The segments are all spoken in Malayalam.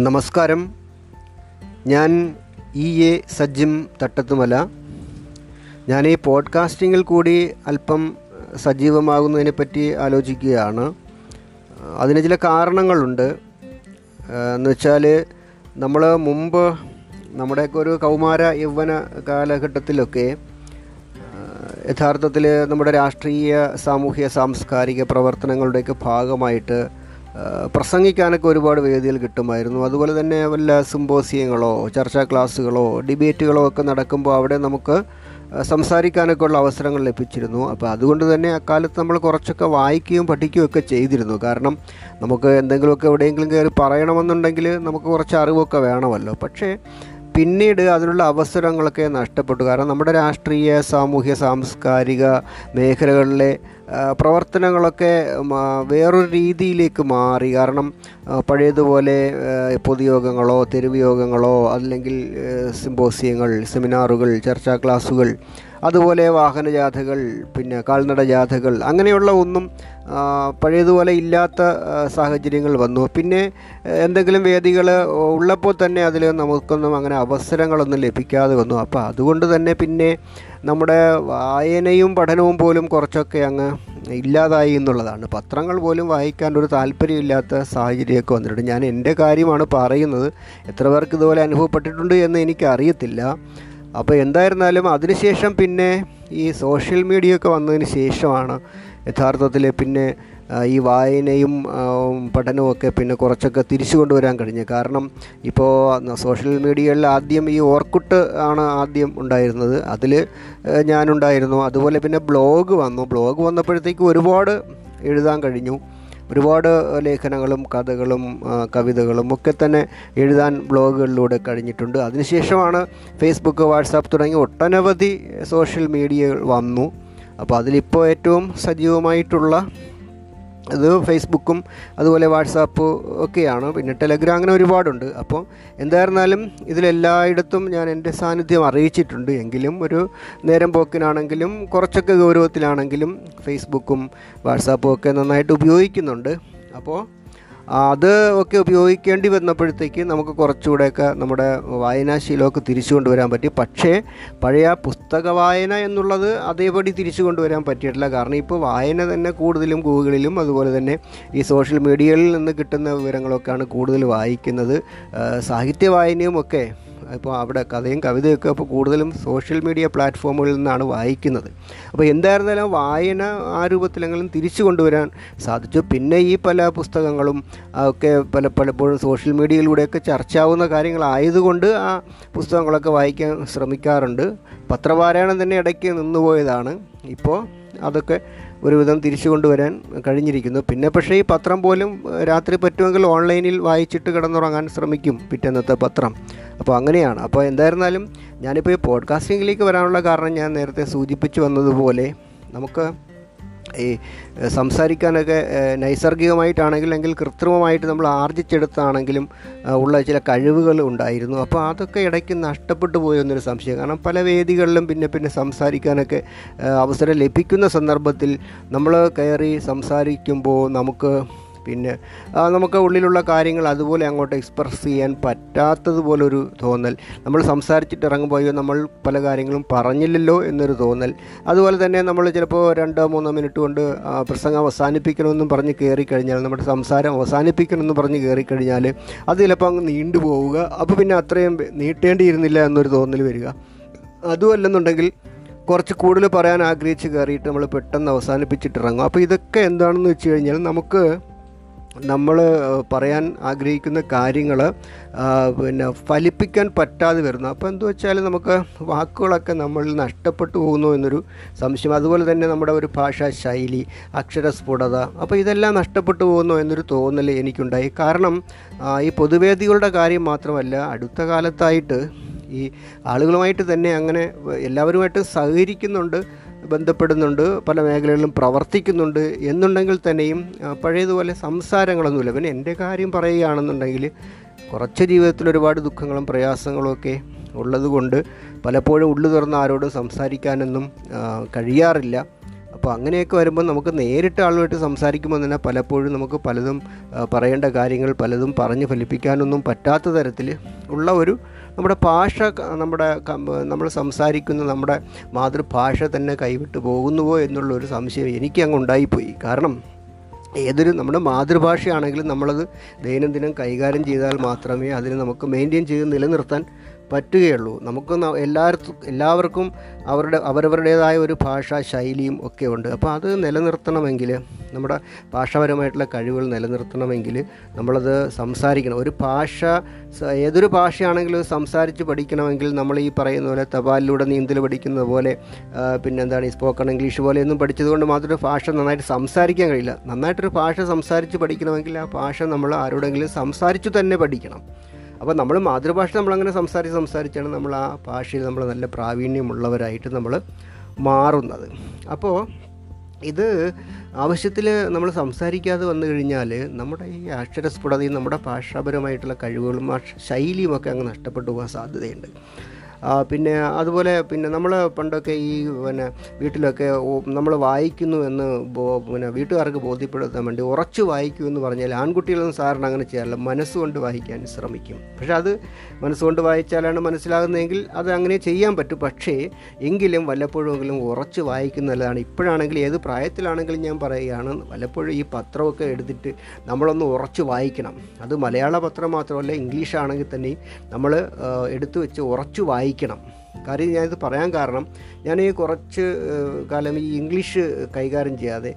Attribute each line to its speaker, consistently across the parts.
Speaker 1: നമസ്കാരം. ഞാൻ ഇ എ സജ്ജിം തട്ടത്തുമല. ഞാൻ ഈ പോഡ്കാസ്റ്റിങ്ങിൽ കൂടി അല്പം സജീവമാകുന്നതിനെ പറ്റി ആലോചിക്കുകയാണ്. അതിന് ചില കാരണങ്ങളുണ്ട്. എന്ന് വെച്ചാൽ നമ്മൾ മുമ്പ് നമ്മുടെയൊക്കെ ഒരു കൗമാര യൗവന കാലഘട്ടത്തിലൊക്കെ യഥാർത്ഥത്തിൽ നമ്മുടെ രാഷ്ട്രീയ സാമൂഹ്യ സാംസ്കാരിക പ്രവർത്തനങ്ങളുടെയൊക്കെ ഭാഗമായിട്ട് പ്രസംഗിക്കാനൊക്കെ ഒരുപാട് വേദിയിൽ കിട്ടുമായിരുന്നു. അതുപോലെ തന്നെ വല്ല സിമ്പോസിയങ്ങളോ ചർച്ചാ ക്ലാസ്സുകളോ ഡിബേറ്റുകളോ ഒക്കെ നടക്കുമ്പോൾ അവിടെ നമുക്ക് സംസാരിക്കാനൊക്കെ ഉള്ള അവസരങ്ങൾ ലഭിച്ചിരുന്നു. അപ്പോൾ അതുകൊണ്ട് തന്നെ അക്കാലത്ത് നമ്മൾ കുറച്ചൊക്കെ വായിക്കുകയും പഠിക്കുകയും ഒക്കെ ചെയ്തിരുന്നു. കാരണം നമുക്ക് എന്തെങ്കിലുമൊക്കെ എവിടെയെങ്കിലും കയറി പറയണമെന്നുണ്ടെങ്കിൽ നമുക്ക് കുറച്ച് അറിവൊക്കെ വേണമല്ലോ. പക്ഷേ പിന്നീട് അതിനുള്ള അവസരങ്ങളൊക്കെ നഷ്ടപ്പെട്ടു. കാരണം നമ്മുടെ രാഷ്ട്രീയ സാമൂഹ്യ സാംസ്കാരിക മേഖലകളിലെ പ്രവർത്തനങ്ങളൊക്കെ വേറൊരു രീതിയിലേക്ക് മാറി. കാരണം പഴയതുപോലെ പൊതുയോഗങ്ങളോ തെരുവ് യോഗങ്ങളോ അല്ലെങ്കിൽ സിമ്പോസിയങ്ങൾ സെമിനാറുകൾ ചർച്ചാ ക്ലാസ്സുകൾ അതുപോലെ വാഹന ജാഥകൾ പിന്നെ കാൽനട ജാഥകൾ അങ്ങനെയുള്ള ഒന്നും പഴയതുപോലെ ഇല്ലാത്ത സാഹചര്യങ്ങൾ വന്നു. പിന്നെ എന്തെങ്കിലും വേദികൾ ഉള്ളപ്പോൾ തന്നെ അതിൽ നമുക്കൊന്നും അങ്ങനെ അവസരങ്ങളൊന്നും ലഭിക്കാതെ വന്നു. അപ്പോൾ അതുകൊണ്ട് തന്നെ പിന്നെ നമ്മുടെ വായനയും പഠനവും പോലും കുറച്ചൊക്കെ അങ്ങ് ഇല്ലാതായി എന്നുള്ളതാണ്. പത്രങ്ങൾ പോലും വായിക്കാൻ ഒരു താല്പര്യമില്ലാത്ത സാഹചര്യമൊക്കെ വന്നിട്ടുണ്ട്. ഞാൻ എന്റെ കാര്യമാണ് പറയുന്നത്. എത്ര പേർക്ക് ഇതുപോലെ അനുഭവപ്പെട്ടിട്ടുണ്ട് എന്ന് എനിക്കറിയത്തില്ല. അപ്പോൾ എന്തായിരുന്നാലും അതിനുശേഷം പിന്നെ ഈ സോഷ്യൽ മീഡിയ ഒക്കെ വന്നതിന് ശേഷമാണ് യഥാർത്ഥത്തിൽ പിന്നെ ഈ വായനയും പഠനവും ഒക്കെ പിന്നെ കുറച്ചൊക്കെ തിരിച്ചു കൊണ്ടുവരാൻ കഴിഞ്ഞു. കാരണം ഇപ്പോൾ സോഷ്യൽ മീഡിയയിൽ ആദ്യം ഈ ഓർക്കുട്ട് ആണ് ആദ്യം ഉണ്ടായിരുന്നത്. അതിൽ ഞാനുണ്ടായിരുന്നു. അതുപോലെ പിന്നെ ബ്ലോഗ് വന്നു. ബ്ലോഗ് വന്നപ്പോഴത്തേക്ക് ഒരുപാട് എഴുതാൻ കഴിഞ്ഞു. ഒരുപാട് ലേഖനങ്ങളും കഥകളും കവിതകളും ഒക്കെ തന്നെ എഴുതാൻ ബ്ലോഗുകളിലൂടെ കഴിഞ്ഞിട്ടുണ്ട്. അതിനുശേഷമാണ് ഫേസ്ബുക്ക് വാട്സാപ്പ് തുടങ്ങി ഒട്ടനവധി സോഷ്യൽ മീഡിയകൾ വന്നു. അപ്പോൾ അതിലിപ്പോൾ ഏറ്റവും സജീവമായിട്ടുള്ള അത് ഫേസ്ബുക്കും അതുപോലെ വാട്സാപ്പ് ഒക്കെയാണ്. പിന്നെ ടെലഗ്രാം അങ്ങനെ ഒരുപാടുണ്ട്. അപ്പോൾ എന്തായിരുന്നാലും ഇതിലെല്ലായിടത്തും ഞാൻ എന്റെ സാന്നിധ്യം അറിയിച്ചിട്ടുണ്ട്. എങ്കിലും ഒരു നേരം പോക്കിനാണെങ്കിലും കുറച്ചൊക്കെ ഗൗരവത്തിലാണെങ്കിലും ഫേസ്ബുക്കും വാട്സാപ്പും ഒക്കെ നന്നായിട്ട് ഉപയോഗിക്കുന്നുണ്ട്. അപ്പോൾ അത് ഒക്കെ ഉപയോഗിക്കേണ്ടി വന്നപ്പോഴത്തേക്ക് നമുക്ക് കുറച്ചുകൂടെയൊക്കെ നമ്മുടെ വായനാശീലമൊക്കെ തിരിച്ചു കൊണ്ടുവരാൻ പറ്റി. പക്ഷേ പഴയ പുസ്തക വായന എന്നുള്ളത് അതേപടി തിരിച്ചു കൊണ്ടുവരാൻ പറ്റിയിട്ടില്ല. കാരണം ഇപ്പോൾ വായന തന്നെ കൂടുതലും ഗൂഗിളിലും അതുപോലെ തന്നെ ഈ സോഷ്യൽ മീഡിയയിൽ നിന്ന് കിട്ടുന്ന വിവരങ്ങളൊക്കെയാണ് കൂടുതൽ വായിക്കുന്നത്. സാഹിത്യ വായനയും ഒക്കെ ഇപ്പോൾ അവിടെ കഥയും കവിതയൊക്കെ ഇപ്പോൾ കൂടുതലും സോഷ്യൽ മീഡിയ പ്ലാറ്റ്ഫോമുകളിൽ നിന്നാണ് വായിക്കുന്നത്. അപ്പോൾ എന്തായിരുന്നാലും വായന ആ രൂപത്തിലെങ്കിലും തിരിച്ചു കൊണ്ടുവരാൻ സാധിച്ചു. പിന്നെ ഈ പല പുസ്തകങ്ങളും ഒക്കെ പല പലപ്പോഴും സോഷ്യൽ മീഡിയയിലൂടെയൊക്കെ ചർച്ചയാവുന്ന കാര്യങ്ങളായതുകൊണ്ട് ആ പുസ്തകങ്ങളൊക്കെ വായിക്കാൻ ശ്രമിക്കാറുണ്ട്. പത്രപാരായണം തന്നെ ഇടയ്ക്ക് നിന്നുപോയതാണ്. ഇപ്പോൾ അതൊക്കെ ഒരുവിധം തിരിച്ചു കൊണ്ടുവരാൻ കഴിഞ്ഞിരിക്കുന്നു. പിന്നെ പക്ഷേ ഈ പത്രം പോലും രാത്രി പറ്റുമെങ്കിൽ ഓൺലൈനിൽ വായിച്ചിട്ട് കിടന്നുറങ്ങാൻ ശ്രമിക്കും പിറ്റേന്നത്തെ പത്രം. അപ്പോൾ അങ്ങനെയാണ്. അപ്പോൾ എന്തായിരുന്നാലും ഞാനിപ്പോൾ ഈ പോഡ്കാസ്റ്റിങ്ങിലേക്ക് വരാനുള്ള കാരണം ഞാൻ നേരത്തെ സൂചിപ്പിച്ചു വന്നതുപോലെ നമുക്ക് ഈ സംസാരിക്കാനൊക്കെ നൈസർഗികമായിട്ടാണെങ്കിലും അല്ലെങ്കിൽ കൃത്രിമമായിട്ട് നമ്മൾ ആർജിച്ചെടുത്താണെങ്കിലും ഉള്ള ചില കഴിവുകൾ ഉണ്ടായിരുന്നു. അപ്പോൾ അതൊക്കെ ഇടയ്ക്ക് നഷ്ടപ്പെട്ടു പോയെന്നൊരു സംശയം. കാരണം പല വേദികളിലും പിന്നെ പിന്നെ സംസാരിക്കാനൊക്കെ അവസരം ലഭിക്കുന്ന സന്ദർഭത്തിൽ നമ്മൾ കയറി സംസാരിക്കുമ്പോൾ നമുക്ക് പിന്നെ നമുക്ക് ഉള്ളിലുള്ള കാര്യങ്ങൾ അതുപോലെ അങ്ങോട്ട് എക്സ്പ്രസ് ചെയ്യാൻ പറ്റാത്തതുപോലൊരു തോന്നൽ. നമ്മൾ സംസാരിച്ചിട്ട് ഇറങ്ങുമ്പോൾ നമ്മൾ പല കാര്യങ്ങളും പറഞ്ഞില്ലല്ലോ എന്നൊരു തോന്നൽ. അതുപോലെ തന്നെ നമ്മൾ ചിലപ്പോൾ രണ്ടോ മൂന്നോ മിനിറ്റ് കൊണ്ട് പ്രസംഗം അവസാനിപ്പിക്കണമെന്നും പറഞ്ഞ് കയറി കഴിഞ്ഞാൽ നമ്മുടെ സംസാരം അവസാനിപ്പിക്കണമെന്ന് പറഞ്ഞ് കയറി കഴിഞ്ഞാൽ അത് ചിലപ്പോൾ അങ്ങ് നീണ്ടു പോവുക. അപ്പോൾ പിന്നെ അത്രയും നീട്ടേണ്ടിയിരുന്നില്ല എന്നൊരു തോന്നൽ വരിക. അതുമല്ലെന്നുണ്ടെങ്കിൽ കുറച്ച് കൂടുതൽ പറയാൻ ആഗ്രഹിച്ച് കയറിയിട്ട് നമ്മൾ പെട്ടെന്ന് അവസാനിപ്പിച്ചിട്ട് ഇറങ്ങും അപ്പോൾ ഇതൊക്കെ എന്താണെന്ന് വെച്ച് കഴിഞ്ഞാൽ നമുക്ക് നമ്മൾ പറയാൻ ആഗ്രഹിക്കുന്ന കാര്യങ്ങൾ പിന്നെ ഫലിപ്പിക്കാൻ പറ്റാതെ വരുന്നു. അപ്പോൾ എന്താ വെച്ചാൽ നമുക്ക് വാക്കുകളൊക്കെ നമ്മൾ നഷ്ടപ്പെട്ടു പോകുന്നു എന്നൊരു സംശയം. അതുപോലെ തന്നെ നമ്മുടെ ഒരു ഭാഷാ ശൈലി അക്ഷരസ്ഫുടത അപ്പോൾ ഇതെല്ലാം നഷ്ടപ്പെട്ടു പോകുന്നു എന്നൊരു തോന്നൽ എനിക്കുണ്ടായി. കാരണം ഈ പൊതുവേദികളുടെ കാര്യം മാത്രമല്ല അടുത്ത കാലത്തായിട്ട് ഈ ആളുകളുമായിട്ട് തന്നെ അങ്ങനെ എല്ലാവരുമായിട്ട് സഹകരിക്കുന്നുണ്ട്. ബന്ധപ്പെടുന്നുണ്ട് പല മേഖലകളിലും പ്രവർത്തിക്കുന്നുണ്ട് എന്നുണ്ടെങ്കിൽ തന്നെയും പഴയതുപോലെ സംസാരങ്ങളൊന്നുമില്ല. പിന്നെ എന്റെ കാര്യം പറയുകയാണെന്നുണ്ടെങ്കിൽ കുറച്ച് ജീവിതത്തിൽ ഒരുപാട് ദുഃഖങ്ങളും പ്രയാസങ്ങളും ഒക്കെ ഉള്ളതുകൊണ്ട് പലപ്പോഴും ഉള്ളു തുറന്ന് ആരോടും സംസാരിക്കാനൊന്നും കഴിയാറില്ല. അപ്പോൾ അങ്ങനെയൊക്കെ വരുമ്പോൾ നമുക്ക് നേരിട്ട് ആളുമായിട്ട് സംസാരിക്കുമ്പോൾ തന്നെ പലപ്പോഴും നമുക്ക് പലതും പറയേണ്ട കാര്യങ്ങൾ പലതും പറഞ്ഞ് ഫലിപ്പിക്കാനൊന്നും പറ്റാത്ത തരത്തിൽ ഉള്ള ഒരു നമ്മുടെ ഭാഷ നമ്മുടെ നമ്മൾ സംസാരിക്കുന്ന നമ്മുടെ മാതൃഭാഷ തന്നെ കൈവിട്ട് പോകുന്നുവോ എന്നുള്ളൊരു സംശയം എനിക്ക് അങ്ങ് ഉണ്ടായിപ്പോയി. കാരണം ഏതൊരു നമ്മുടെ മാതൃഭാഷയാണെങ്കിലും നമ്മളത് ദൈനംദിനം കൈകാര്യം ചെയ്താൽ മാത്രമേ അതിനെ നമുക്ക് മെയിന്റെയിൻ ചെയ്ത് നിലനിർത്താൻ പറ്റുകയുള്ളൂ. നമുക്ക് ന- എല്ലാവർക്കും എല്ലാവർക്കും അവരുടെ അവരവരുടേതായ ഒരു ഭാഷാ ശൈലിയും ഒക്കെ ഉണ്ട്. അപ്പോൾ അത് നിലനിർത്തണമെങ്കിൽ നമ്മുടെ ഭാഷാപരമായിട്ടുള്ള കഴിവുകൾ നിലനിർത്തണമെങ്കിൽ നമ്മളത് സംസാരിക്കണം. ഒരു ഭാഷ ഏതൊരു ഭാഷയാണെങ്കിലും സംസാരിച്ച് പഠിക്കണമെങ്കിൽ നമ്മൾ ഈ പറയുന്ന പോലെ തപാലിലൂടെ നീന്തൽ പഠിക്കുന്നത് പോലെ പിന്നെന്താണ് ഈ സ്പോക്കൺ ഇംഗ്ലീഷ് പോലെയൊന്നും പഠിച്ചതുകൊണ്ട് മാത്രമേ ഭാഷ നന്നായിട്ട് സംസാരിക്കാൻ കഴിയില്ല. നന്നായിട്ടൊരു ഭാഷ സംസാരിച്ച് പഠിക്കണമെങ്കിൽ ആ ഭാഷ നമ്മൾ ആരോടെങ്കിലും സംസാരിച്ചു തന്നെ പഠിക്കണം. അപ്പോൾ നമ്മൾ മാതൃഭാഷ നമ്മളങ്ങനെ സംസാരിച്ച് സംസാരിച്ചാണ് നമ്മൾ ആ ഭാഷയിൽ നമ്മൾ നല്ല പ്രാവീണ്യമുള്ളവരായിട്ട് നമ്മൾ മാറുന്നത്. അപ്പോൾ ഇത് ആവശ്യത്തിൽ നമ്മൾ സംസാരിക്കാതെ വന്നു കഴിഞ്ഞാൽ നമ്മുടെ ഈ അക്ഷരസ്ഫുടതയും നമ്മുടെ ഭാഷാപരമായിട്ടുള്ള കഴിവുകളും ആ ശൈലിയും ഒക്കെ അങ്ങ് നഷ്ടപ്പെട്ടു പോകാൻ സാധ്യതയുണ്ട്. പിന്നെ അതുപോലെ പിന്നെ നമ്മൾ പണ്ടൊക്കെ ഈ പിന്നെ വീട്ടിലൊക്കെ നമ്മൾ വായിക്കുന്നു എന്ന് പിന്നെ വീട്ടുകാർക്ക് ബോധ്യപ്പെടുത്താൻ വേണ്ടി ഉറച്ചു വായിക്കൂ എന്ന് പറഞ്ഞാൽ ആൺകുട്ടികളൊന്നും സാറിന് അങ്ങനെ ചെയ്യാറില്ല. മനസ്സുകൊണ്ട് വായിക്കാൻ ശ്രമിക്കും. പക്ഷെ അത് മനസ്സുകൊണ്ട് വായിച്ചാലാണ് മനസ്സിലാകുന്നതെങ്കിൽ അത് അങ്ങനെ ചെയ്യാൻ പറ്റും. പക്ഷേ എങ്കിലും വല്ലപ്പോഴുമെങ്കിലും ഉറച്ച് വായിക്കുന്നതാണ് ഇപ്പോഴാണെങ്കിൽ ഏത് പ്രായത്തിലാണെങ്കിലും ഞാൻ പറയുകയാണ് വല്ലപ്പോഴും ഈ പത്രമൊക്കെ എടുത്തിട്ട് നമ്മളൊന്ന് ഉറച്ച് വായിക്കണം. അത് മലയാള പത്രം മാത്രമല്ല ഇംഗ്ലീഷാണെങ്കിൽ തന്നെ നമ്മൾ എടുത്തു വെച്ച് ഉറച്ചു വായിക്കണം കാര്യം ഞാനിത് പറയാൻ കാരണം ഞാൻ ഈ കുറച്ച് കാലം ഈ ഇംഗ്ലീഷ് കൈകാര്യം ചെയ്യാതെ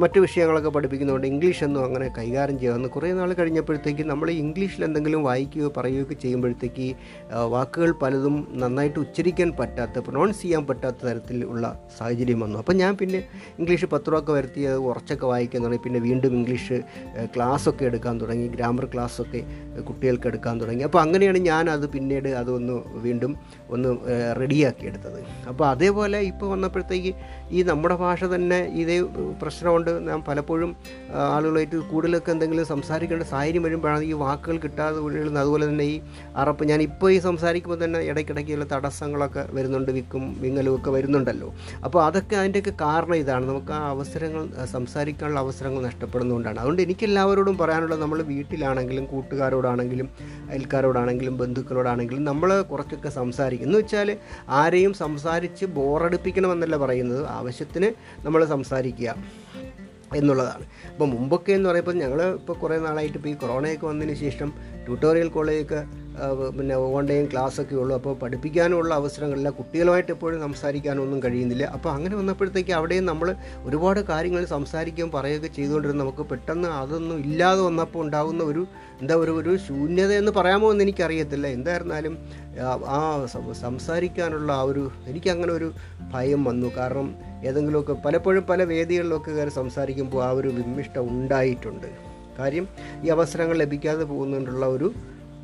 Speaker 1: മറ്റു വിഷയങ്ങളൊക്കെ പഠിപ്പിക്കുന്നതുകൊണ്ട് ഇംഗ്ലീഷൊന്നും അങ്ങനെ കൈകാര്യം ചെയ്യാമെന്ന് കുറേ നാൾ കഴിഞ്ഞപ്പോഴത്തേക്ക് നമ്മൾ ഇംഗ്ലീഷിൽ എന്തെങ്കിലും വായിക്കുകയോ പറയുകയോ ചെയ്യുമ്പോഴത്തേക്ക് ഈ, ഏഹ്, വാക്കുകൾ പലതും നന്നായിട്ട് ഉച്ചരിക്കാൻ പറ്റാത്ത പ്രൊണൗൺസ് ചെയ്യാൻ പറ്റാത്ത തരത്തിലുള്ള സാഹചര്യം വന്നു. അപ്പോൾ ഞാൻ പിന്നെ ഇംഗ്ലീഷ് പത്രമൊക്കെ വരുത്തി അത് ഉറച്ചൊക്കെ വായിക്കാൻ തുടങ്ങി. പിന്നെ വീണ്ടും ഇംഗ്ലീഷ് ക്ലാസ്സൊക്കെ എടുക്കാൻ തുടങ്ങി. ഗ്രാമർ ക്ലാസ്സൊക്കെ കുട്ടികൾക്ക് എടുക്കാൻ തുടങ്ങി. അപ്പോൾ അങ്ങനെയാണ് ഞാൻ അത് പിന്നീട് അതൊന്ന് വീണ്ടും ഒന്ന് റെഡിയാക്കി എടുത്തത്. അപ്പോൾ അതേപോലെ ഇപ്പോൾ വന്നപ്പോഴത്തേക്ക് ഈ നമ്മുടെ ഭാഷ തന്നെ ഇതേ പ്രശ്നമുണ്ട്. ഞാൻ പലപ്പോഴും ആളുകളായിട്ട് കൂടുതലൊക്കെ എന്തെങ്കിലും സംസാരിക്കേണ്ട സാഹചര്യം വരുമ്പോഴാണ് ഈ വാക്കുകൾ കിട്ടാതെ വീഴുന്നത് അതുപോലെ തന്നെ ഈ അറപ്പ് ഞാൻ ഇപ്പോൾ ഈ സംസാരിക്കുമ്പോൾ തന്നെ ഇടയ്ക്കിടയ്ക്ക് ചില തടസ്സങ്ങളൊക്കെ വരുന്നുണ്ട് വിക്കും വിങ്ങലും ഒക്കെ വരുന്നുണ്ടല്ലോ. അപ്പോൾ അതൊക്കെ അതിന്റെയൊക്കെ കാരണം ഇതാണ്. നമുക്ക് ആ അവസരങ്ങൾ സംസാരിക്കാനുള്ള അവസരങ്ങൾ നഷ്ടപ്പെടുന്നതുകൊണ്ടാണ്. അതുകൊണ്ട് എനിക്ക് എല്ലാവരോടും പറയാനുള്ളത് നമ്മൾ വീട്ടിലാണെങ്കിലും കൂട്ടുകാരോടാണെങ്കിലും അയൽക്കാരോടാണെങ്കിലും ബന്ധുക്കളോടാണെങ്കിലും നമ്മൾ കുറച്ചൊക്കെ സംസാരിക്കും. എന്ന് വെച്ചാൽ ആരെയും സംസാരിച്ച് ബോറടിപ്പിക്കണമെന്നല്ല പറയുന്നത്. ആവശ്യത്തിന് നമ്മൾ സംസാരിക്കുക. എന്നുള്ളതാണ്. അപ്പോൾ മുമ്പൊക്കെ എന്ന് പറയുമ്പോൾ ഞങ്ങൾ ഇപ്പോൾ കുറേ നാളായിട്ട് ഇപ്പോൾ ഈ കൊറോണയൊക്കെ വന്നതിന് ശേഷം ട്യൂട്ടോറിയൽ കോളേജൊക്കെ പിന്നെ ഓൺലൈൻ ക്ലാസ്സൊക്കെ ഉള്ളൂ. അപ്പോൾ പഠിപ്പിക്കാനുള്ള അവസരങ്ങളില്ല. കുട്ടികളുമായിട്ട് എപ്പോഴും സംസാരിക്കാനൊന്നും കഴിയുന്നില്ല. അപ്പോൾ അങ്ങനെ വന്നപ്പോഴത്തേക്ക് അവിടെയും നമ്മൾ ഒരുപാട് കാര്യങ്ങൾ സംസാരിക്കുകയും പറയുകയൊക്കെ ചെയ്തുകൊണ്ടിരുന്ന. നമുക്ക് പെട്ടെന്ന് അതൊന്നും ഇല്ലാതെ വന്നപ്പോൾ ഉണ്ടാകുന്ന ഒരു എന്താ ഒരു ഒരു ശൂന്യത എന്ന് പറയാമോ എന്ന് എനിക്കറിയത്തില്ല. എന്തായിരുന്നാലും ആ, സംസാരിക്കാനുള്ള ആ ഒരു എനിക്കങ്ങനെ ഒരു ഭയം വന്നു. കാരണം ഏതെങ്കിലുമൊക്കെ പലപ്പോഴും പല വേദികളിലൊക്കെ കയറി സംസാരിക്കുമ്പോൾ ആ ഒരു വിമ്മിഷ്ടം ഉണ്ടായിട്ടുണ്ട്. കാര്യം ഈ അവസരങ്ങൾ ലഭിക്കാതെ പോകുന്നതുകൊണ്ടുള്ള ഒരു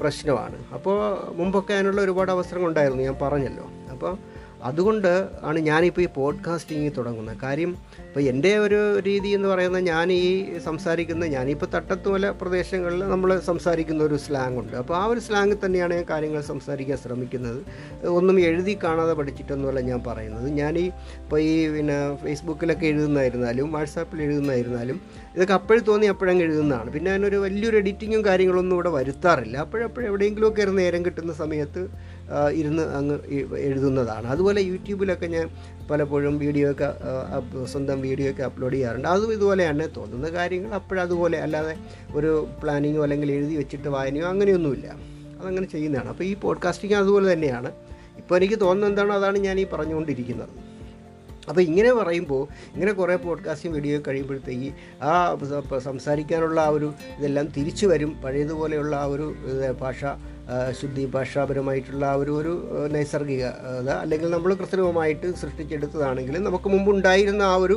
Speaker 1: പ്രശ്നമാണ്. അപ്പോൾ മുമ്പൊക്കെ അതിനുള്ള ഒരുപാട് അവസരങ്ങൾ ഉണ്ടായിരുന്നു ഞാൻ പറഞ്ഞല്ലോ. അപ്പോൾ അതുകൊണ്ട് ആണ് ഞാനിപ്പോൾ ഈ പോഡ്കാസ്റ്റിംഗ് തുടങ്ങുന്നത്. കാര്യം ഇപ്പോൾ എന്റെ ഒരു രീതി എന്ന് പറയുന്നത് ഞാൻ ഈ സംസാരിക്കുന്ന ഞാനിപ്പോൾ തട്ടത്തുമല പ്രദേശങ്ങളിൽ നമ്മൾ സംസാരിക്കുന്ന ഒരു സ്ലാങ് ഉണ്ട്. അപ്പോൾ ആ ഒരു സ്ലാങ്ങിൽ തന്നെയാണ് ഞാൻ കാര്യങ്ങൾ സംസാരിക്കാൻ ശ്രമിക്കുന്നത്. ഒന്നും എഴുതി കാണാതെ പഠിച്ചിട്ടൊന്നുമല്ല ഞാൻ പറയുന്നത്. ഞാൻ ഈ ഇപ്പോൾ ഈ പിന്നെ ഫേസ്ബുക്കിലൊക്കെ എഴുതുന്നതായിരുന്നാലും വാട്സാപ്പിൽ എഴുതുന്നതായിരുന്നാലും ഇതൊക്കെ അപ്പോഴും തോന്നി അപ്പോഴങ്ങ് എഴുതുന്നതാണ്. പിന്നെ അതിനൊരു വലിയൊരു എഡിറ്റിങ്ങും കാര്യങ്ങളൊന്നും ഇവിടെ വരുത്താറില്ല. അപ്പോഴപ്പോഴും എവിടെയെങ്കിലുമൊക്കെ നേരം കിട്ടുന്ന സമയത്ത് ഇരുന്ന് അങ്ങ് എഴുതുന്നതാണ്. അതുപോലെ യൂട്യൂബിലൊക്കെ ഞാൻ പലപ്പോഴും വീഡിയോ ഒക്കെ സ്വന്തം വീഡിയോ ഒക്കെ അപ്ലോഡ് ചെയ്യാറുണ്ട്. അതും ഇതുപോലെയാണ് തോന്നുന്ന കാര്യങ്ങൾ അപ്പോഴതുപോലെ അല്ലാതെ ഒരു പ്ലാനിങ്ങോ അല്ലെങ്കിൽ എഴുതി വെച്ചിട്ട് വായനയോ അങ്ങനെയൊന്നുമില്ല. അതങ്ങനെ ചെയ്യുന്നതാണ്. അപ്പോൾ ഈ പോഡ്കാസ്റ്റിംഗ് അതുപോലെ തന്നെയാണ്. ഇപ്പോൾ എനിക്ക് തോന്നുന്നത് എന്താണോ അതാണ് ഞാൻ ഈ പറഞ്ഞുകൊണ്ടിരിക്കുന്നത്. അപ്പോൾ ഇങ്ങനെ പറയുമ്പോൾ ഇങ്ങനെ കുറേ പോഡ്കാസ്റ്റും വീഡിയോ കഴിയുമ്പോഴത്തേക്ക് ആ സംസാരിക്കാനുള്ള ആ ഒരു ഇതെല്ലാം തിരിച്ചു വരും. പഴയതുപോലെയുള്ള ആ ഒരു ഭാഷ ശുദ്ധി ഭാഷാപരമായിട്ടുള്ള ഒരു ഒരു ആ, നൈസർഗിക അല്ലെങ്കിൽ നമ്മൾ കൃത്രിമമായിട്ട് സൃഷ്ടിച്ചെടുത്തതാണെങ്കിലും നമുക്ക് മുമ്പുണ്ടായിരുന്ന ആ ഒരു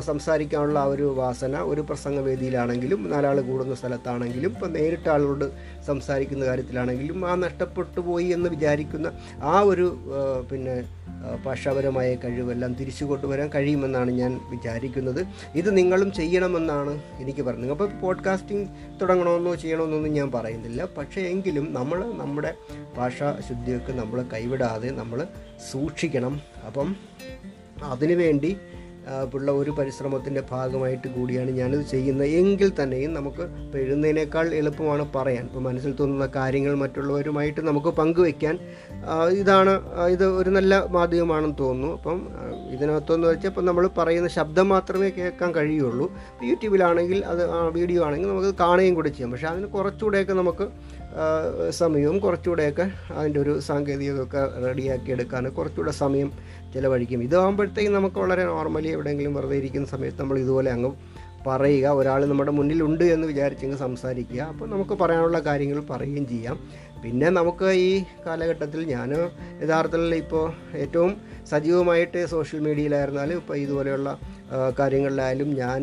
Speaker 1: സംസാരിക്കാനുള്ള ഒരു വാസന ഒരു പ്രസംഗവേദിയിലാണെങ്കിലും നാലാൾ കൂടുന്ന സ്ഥലത്താണെങ്കിലും ഇപ്പം നേരിട്ട് ആളോട് സംസാരിക്കുന്ന കാര്യത്തിലാണെങ്കിലും ആ നഷ്ടപ്പെട്ടു പോയി എന്ന് വിചാരിക്കുന്ന ആ ഒരു പിന്നെ ഭാഷാപരമായ കഴിവെല്ലാം തിരിച്ചു കൊണ്ടുവരാൻ കഴിയുമെന്നാണ് ഞാൻ വിചാരിക്കുന്നത്. ഇത് നിങ്ങളും ചെയ്യണമെന്നാണ് എനിക്ക് പറഞ്ഞത് അപ്പോൾ പോഡ്കാസ്റ്റിംഗ് തുടങ്ങണമെന്നോ ചെയ്യണമെന്നൊന്നും ഞാൻ പറയുന്നില്ല. പക്ഷേ എങ്കിലും നമ്മൾ നമ്മുടെ ഭാഷാ ശുദ്ധിയൊക്കെ നമ്മൾ കൈവിടാതെ നമ്മൾ സൂക്ഷിക്കണം. അപ്പം അതിനുവേണ്ടി ഉള്ള ഒരു പരിശ്രമത്തിന്റെ ഭാഗമായിട്ട് കൂടിയാണ് ഞാനിത് ചെയ്യുന്നത്. എങ്കിൽ തന്നെയും നമുക്ക് ഇപ്പോൾ എഴുതുന്നതിനേക്കാൾ എളുപ്പമാണ് പറയാൻ. ഇപ്പോൾ മനസ്സിൽ തോന്നുന്ന കാര്യങ്ങൾ മറ്റുള്ളവരുമായിട്ട് നമുക്ക് പങ്കുവെക്കാൻ ഇതാണ് ഇത് ഒരു നല്ല മാധ്യമമാണെന്ന് തോന്നുന്നു. അപ്പം ഇതിനകത്തെന്ന് വെച്ചാൽ ഇപ്പം നമ്മൾ പറയുന്ന ശബ്ദം മാത്രമേ കേൾക്കാൻ കഴിയുള്ളൂ. യൂട്യൂബിലാണെങ്കിൽ അത് വീഡിയോ ആണെങ്കിൽ നമുക്ക് കാണുകയും കൂടെ ചെയ്യാം. പക്ഷേ അതിന് കുറച്ചുകൂടെയൊക്കെ നമുക്ക് സമയവും കുറച്ചുകൂടെയൊക്കെ അതിന്റെ ഒരു സാങ്കേതികതയൊക്കെ റെഡിയാക്കി എടുക്കാൻ കുറച്ചുകൂടെ സമയം ചിലവഴിക്കും. ഇതാകുമ്പോഴത്തേക്കും നമുക്ക് വളരെ നോർമലി എവിടെയെങ്കിലും വെറുതെ ഇരിക്കുന്ന സമയത്ത് നമ്മൾ ഇതുപോലെ അങ്ങ് പറയുക. ഒരാൾ നമ്മുടെ മുന്നിലുണ്ട് എന്ന് വിചാരിച്ചെങ്കിൽ സംസാരിക്കുക. അപ്പോൾ നമുക്ക് പറയാനുള്ള കാര്യങ്ങൾ പറയുകയും ചെയ്യാം. പിന്നെ നമുക്ക് ഈ കാലഘട്ടത്തിൽ ഞാൻ യഥാർത്ഥത്തിൽ ഇപ്പോൾ ഏറ്റവും സജീവമായിട്ട് സോഷ്യൽ മീഡിയയിലായിരുന്നാലും ഇപ്പോൾ ഇതുപോലെയുള്ള കാര്യങ്ങളിലായാലും ഞാൻ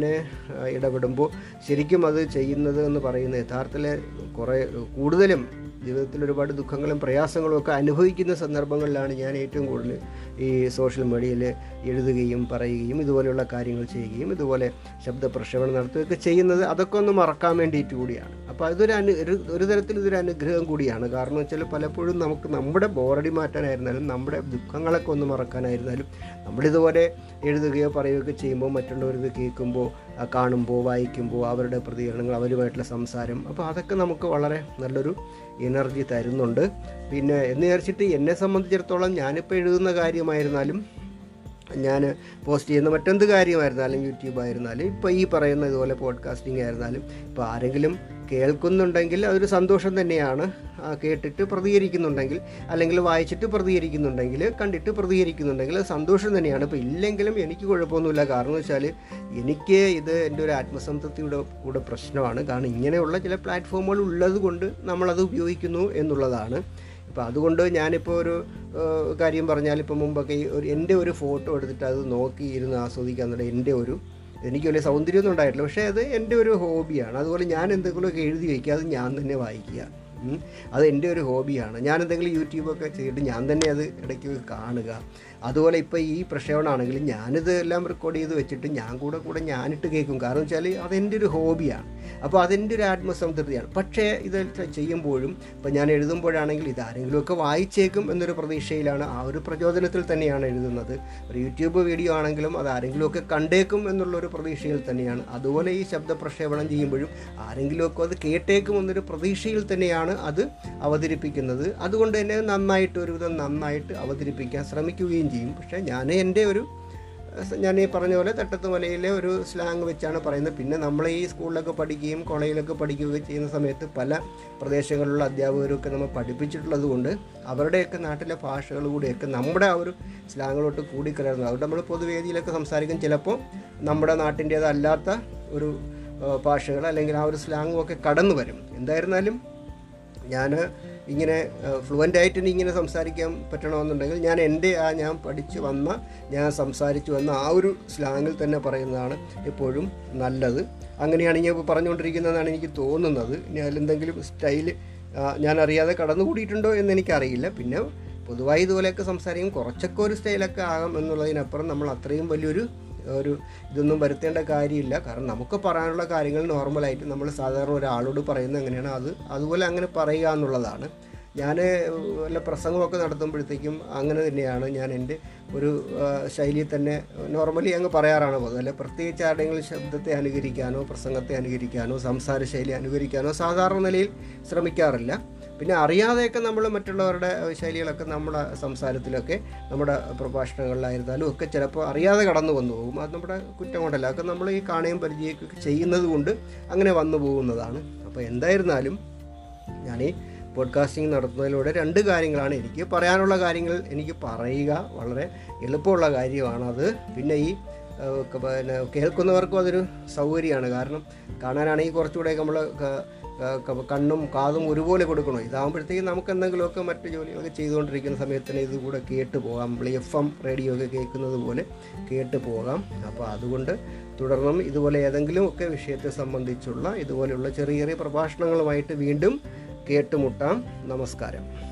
Speaker 1: ഇടപെടുമ്പോൾ ശരിക്കും അത് ചെയ്യുന്നത് എന്ന് പറയുന്നത് യഥാർത്ഥത്തിൽ കുറേ കൂടുതലും ജീവിതത്തിൽ ഒരുപാട് ദുഃഖങ്ങളും പ്രയാസങ്ങളും ഒക്കെ അനുഭവിക്കുന്ന സന്ദർഭങ്ങളിലാണ് ഞാൻ ഏറ്റവും കൂടുതൽ ഈ സോഷ്യൽ മീഡിയയിൽ എഴുതുകയും പറയുകയും ഇതുപോലെയുള്ള കാര്യങ്ങൾ ചെയ്യുകയും ഇതുപോലെ ശബ്ദ പ്രക്ഷേപണം നടത്തുകയൊക്കെ ചെയ്യുന്നത് അതൊക്കെ ഒന്ന് മറക്കാൻ വേണ്ടിയിട്ട് കൂടിയാണ്. അപ്പോൾ അതൊരു അനു ഒരു തരത്തിൽ ഇതൊരു അനുഗ്രഹം കൂടിയാണ്. കാരണം വെച്ചാൽ പലപ്പോഴും നമുക്ക് നമ്മുടെ ബോറടി മാറ്റാനായിരുന്നാലും നമ്മുടെ ദുഃഖങ്ങളൊക്കെ ഒന്ന് മറക്കാനായിരുന്നാലും നമ്മളിതുപോലെ എഴുതുകയോ പറയുകയൊക്കെ ചെയ്യുമ്പോൾ മറ്റുള്ളവരിത് കേൾക്കുമ്പോൾ കാണുമ്പോൾ വായിക്കുമ്പോൾ അവരുടെ പ്രതികരണങ്ങൾ അവരുമായിട്ടുള്ള സംസാരം അപ്പോൾ അതൊക്കെ നമുക്ക് വളരെ നല്ലൊരു എനർജി തരുന്നുണ്ട്. പിന്നെ എന്ന് വിചാരിച്ചിട്ട് എന്നെ സംബന്ധിച്ചിടത്തോളം ഞാനിപ്പോൾ എഴുതുന്ന കാര്യമായിരുന്നാലും ഞാൻ പോസ്റ്റ് ചെയ്യുന്ന മറ്റെന്ത് കാര്യമായിരുന്നാലും യൂട്യൂബ് ആയിരുന്നാലും ഇപ്പോൾ ഈ പറയുന്ന ഇതുപോലെ പോഡ്കാസ്റ്റിംഗ് ആയിരുന്നാലും ഇപ്പോൾ ആരെങ്കിലും കേൾക്കുന്നുണ്ടെങ്കിൽ അതൊരു സന്തോഷം തന്നെയാണ്. കേട്ടിട്ട് പ്രതികരിക്കുന്നുണ്ടെങ്കിൽ അല്ലെങ്കിൽ വായിച്ചിട്ട് പ്രതികരിക്കുന്നുണ്ടെങ്കിൽ കണ്ടിട്ട് പ്രതികരിക്കുന്നുണ്ടെങ്കിൽ സന്തോഷം തന്നെയാണ്. ഇപ്പോൾ ഇല്ലെങ്കിലും എനിക്ക് കുഴപ്പമൊന്നുമില്ല. കാരണം വെച്ചാൽ എനിക്ക് ഇത് എന്റെ ഒരു ആത്മസംതൃപ്തിയുടെ കൂടെ പ്രശ്നമാണ്. കാരണം ഇങ്ങനെയുള്ള ചില പ്ലാറ്റ്ഫോമുകൾ ഉള്ളത് കൊണ്ട് നമ്മളത് ഉപയോഗിക്കുന്നു എന്നുള്ളതാണ്. ഇപ്പോൾ അതുകൊണ്ട് ഞാനിപ്പോൾ ഒരു കാര്യം പറഞ്ഞാൽ ഇപ്പോൾ മുമ്പൊക്കെ ഒരു എന്റെ ഒരു ഫോട്ടോ എടുത്തിട്ട് അത് നോക്കി ഇരുന്ന് ആസ്വദിക്കാന്നുള്ള എന്റെ ഒരു എനിക്ക് വലിയ സൗന്ദര്യമൊന്നും ഉണ്ടായിട്ടില്ല. പക്ഷേ അത് എന്റെ ഒരു ഹോബിയാണ്. അതുപോലെ ഞാൻ എന്തെങ്കിലുമൊക്കെ എഴുതി വയ്ക്കുക അത് ഞാൻ തന്നെ വായിക്കുക. അത് എന്റെ ഒരു ഹോബിയാണ്. ഞാൻ എന്തെങ്കിലും യൂട്യൂബൊക്കെ ചെയ്തിട്ട് ഞാൻ തന്നെ അത് ഇടയ്ക്ക് കാണുക. അതുപോലെ ഇപ്പോൾ ഈ പ്രക്ഷേപണമാണെങ്കിലും ഞാനിത് എല്ലാം റെക്കോർഡ് ചെയ്ത് വെച്ചിട്ട് ഞാൻ കൂടെ കൂടെ ഞാനിട്ട് കേൾക്കും. കാരണം വെച്ചാൽ അതെന്റെ ഒരു ഹോബിയാണ് അപ്പോൾ അതെന്റെ ഒരു ആത്മസംതൃപ്തിയാണ്. പക്ഷേ ഇത് ചെയ്യുമ്പോഴും ഇപ്പോൾ ഞാൻ എഴുതുമ്പോഴാണെങ്കിൽ ഇതാരെങ്കിലുമൊക്കെ വായിച്ചേക്കും എന്നൊരു പ്രതീക്ഷയിലാണ് ആ ഒരു പ്രചോദനത്തിൽ തന്നെയാണ് എഴുതുന്നത്. ഒരു യൂട്യൂബ് വീഡിയോ ആണെങ്കിലും അത് ആരെങ്കിലുമൊക്കെ കണ്ടേക്കും എന്നുള്ളൊരു പ്രതീക്ഷയിൽ തന്നെയാണ്. അതുപോലെ ഈ ശബ്ദ പ്രക്ഷേപണം ചെയ്യുമ്പോഴും ആരെങ്കിലുമൊക്കെ അത് കേട്ടേക്കും എന്നൊരു പ്രതീക്ഷയിൽ തന്നെയാണ് അത് അവതരിപ്പിക്കുന്നത്. അതുകൊണ്ട് തന്നെ നന്നായിട്ട് ഒരുവിധം നന്നായിട്ട് അവതരിപ്പിക്കാൻ ശ്രമിക്കുകയും ചെയ്യും. പക്ഷേ ഞാൻ എന്റെ ഒരു ഞാൻ ഈ പറഞ്ഞ പോലെ തട്ടത്ത് മലയിലെ ഒരു സ്ലാങ് വെച്ചാണ് പറയുന്നത്. പിന്നെ നമ്മൾ ഈ സ്കൂളിലൊക്കെ പഠിക്കുകയും കോളേജിലൊക്കെ പഠിക്കുകയൊക്കെ ചെയ്യുന്ന സമയത്ത് പല പ്രദേശങ്ങളിലുള്ള അധ്യാപകരൊക്കെ നമ്മൾ പഠിപ്പിച്ചിട്ടുള്ളത് കൊണ്ട് അവരുടെയൊക്കെ നാട്ടിലെ ഭാഷകൾ കൂടിയൊക്കെ നമ്മുടെ ആ ഒരു സ്ലാങ്ങിലോട്ട് കൂടിക്കലർന്നു. അതുകൊണ്ട് നമ്മൾ പൊതുവേദിയിലൊക്കെ സംസാരിക്കും. ചിലപ്പോൾ നമ്മുടെ നാട്ടിന്റേതല്ലാത്ത ഒരു ഭാഷകൾ അല്ലെങ്കിൽ ആ ഒരു സ്ലാങ്ങും ഒക്കെ കടന്നു വരും എന്തായിരുന്നാലും ഞാൻ ഇങ്ങനെ ഫ്ലുവന്റ് ആയിട്ട് ഇങ്ങനെ സംസാരിക്കാൻ പറ്റണമെന്നുണ്ടെങ്കിൽ ഞാൻ എന്റെ ആ ഞാൻ പഠിച്ചു വന്ന ഞാൻ സംസാരിച്ചു വന്ന ആ ഒരു സ്ലാങ്ങിൽ തന്നെ പറയുന്നതാണ് എപ്പോഴും നല്ലത്. അങ്ങനെയാണ് ഞാൻ പറഞ്ഞുകൊണ്ടിരിക്കുന്നതെന്നാണ് എനിക്ക് തോന്നുന്നത്. ഇനി അതിലെന്തെങ്കിലും സ്റ്റൈൽ ഞാൻ അറിയാതെ കടന്നുകൂടിയിട്ടുണ്ടോ എന്ന് എനിക്കറിയില്ല. പിന്നെ പൊതുവായി ഇതുപോലെയൊക്കെ സംസാരിക്കും. കുറച്ചൊക്കെ ഒരു സ്റ്റൈലൊക്കെ ആകാം എന്നുള്ളതിനപ്പുറം നമ്മൾ അത്രയും വലിയൊരു ഒരു ഇതൊന്നും വരുത്തേണ്ട കാര്യമില്ല. കാരണം നമുക്ക് പറയാനുള്ള കാര്യങ്ങൾ നോർമലായിട്ട് നമ്മൾ സാധാരണ ഒരാളോട് പറയുന്നത് എങ്ങനെയാണ്? അത് അതുപോലെ അങ്ങനെ പറയുക എന്നുള്ളതാണ്. ഞാൻ വല്ല പ്രസംഗമൊക്കെ നടത്തുമ്പോഴത്തേക്കും അങ്ങനെ തന്നെയാണ് ഞാൻ എന്റെ ഒരു ശൈലിയിൽ തന്നെ നോർമലി അങ്ങ് പറയാറാണ് പോകുന്നത്. അല്ല പ്രത്യേകിച്ച് ആരുടെയെങ്കിലും ശബ്ദത്തെ അനുകരിക്കാനോ പ്രസംഗത്തെ അനുകരിക്കാനോ സംസാര ശൈലി അനുകരിക്കാനോ സാധാരണ നിലയിൽ ശ്രമിക്കാറില്ല. പിന്നെ അറിയാതെയൊക്കെ നമ്മൾ മറ്റുള്ളവരുടെ ശൈലികളൊക്കെ നമ്മുടെ സംസാരത്തിലൊക്കെ നമ്മുടെ പ്രഭാഷണങ്ങളിലായിരുന്നാലും ഒക്കെ ചിലപ്പോൾ അറിയാതെ കടന്നു വന്നു പോകും. അത് നമ്മുടെ കുറ്റം കൊണ്ടല്ല. അതൊക്കെ നമ്മൾ ഈ കാണുകയും പരിചയമൊക്കെ ചെയ്യുന്നത് കൊണ്ട് അങ്ങനെ വന്നു പോകുന്നതാണ്. അപ്പോൾ എന്തായിരുന്നാലും ഞാൻ ഈ പോഡ്കാസ്റ്റിംഗ് നടത്തുന്നതിലൂടെ രണ്ട് കാര്യങ്ങളാണ് എനിക്ക് പറയാനുള്ള കാര്യങ്ങൾ എനിക്ക് പറയുക വളരെ എളുപ്പമുള്ള കാര്യമാണത്. പിന്നെ ഈ പിന്നെ കേൾക്കുന്നവർക്കും അതൊരു സൗകര്യമാണ്. കാരണം കാണാനാണെങ്കിൽ കുറച്ചുകൂടെ നമ്മൾ കണ്ണും കാതും ഒരുപോലെ കൊടുക്കണം? ഇതാകുമ്പോഴത്തേക്കും നമുക്ക് എന്തെങ്കിലുമൊക്കെ മറ്റ് ജോലികളൊക്കെ ചെയ്തുകൊണ്ടിരിക്കുന്ന സമയത്ത് തന്നെ ഇത് കൂടെ കേട്ട് പോകാം. നമ്മൾ എഫ് എം റേഡിയോ ഒക്കെ കേൾക്കുന്നത് പോലെ കേട്ട് പോകാം. അപ്പോൾ അതുകൊണ്ട് തുടർന്നും ഇതുപോലെ ഏതെങ്കിലും ഒക്കെ വിഷയത്തെ സംബന്ധിച്ചുള്ള ഇതുപോലെയുള്ള ചെറിയ ചെറിയ പ്രഭാഷണങ്ങളുമായിട്ട് വീണ്ടും കേട്ടുമുട്ടാം. നമസ്കാരം.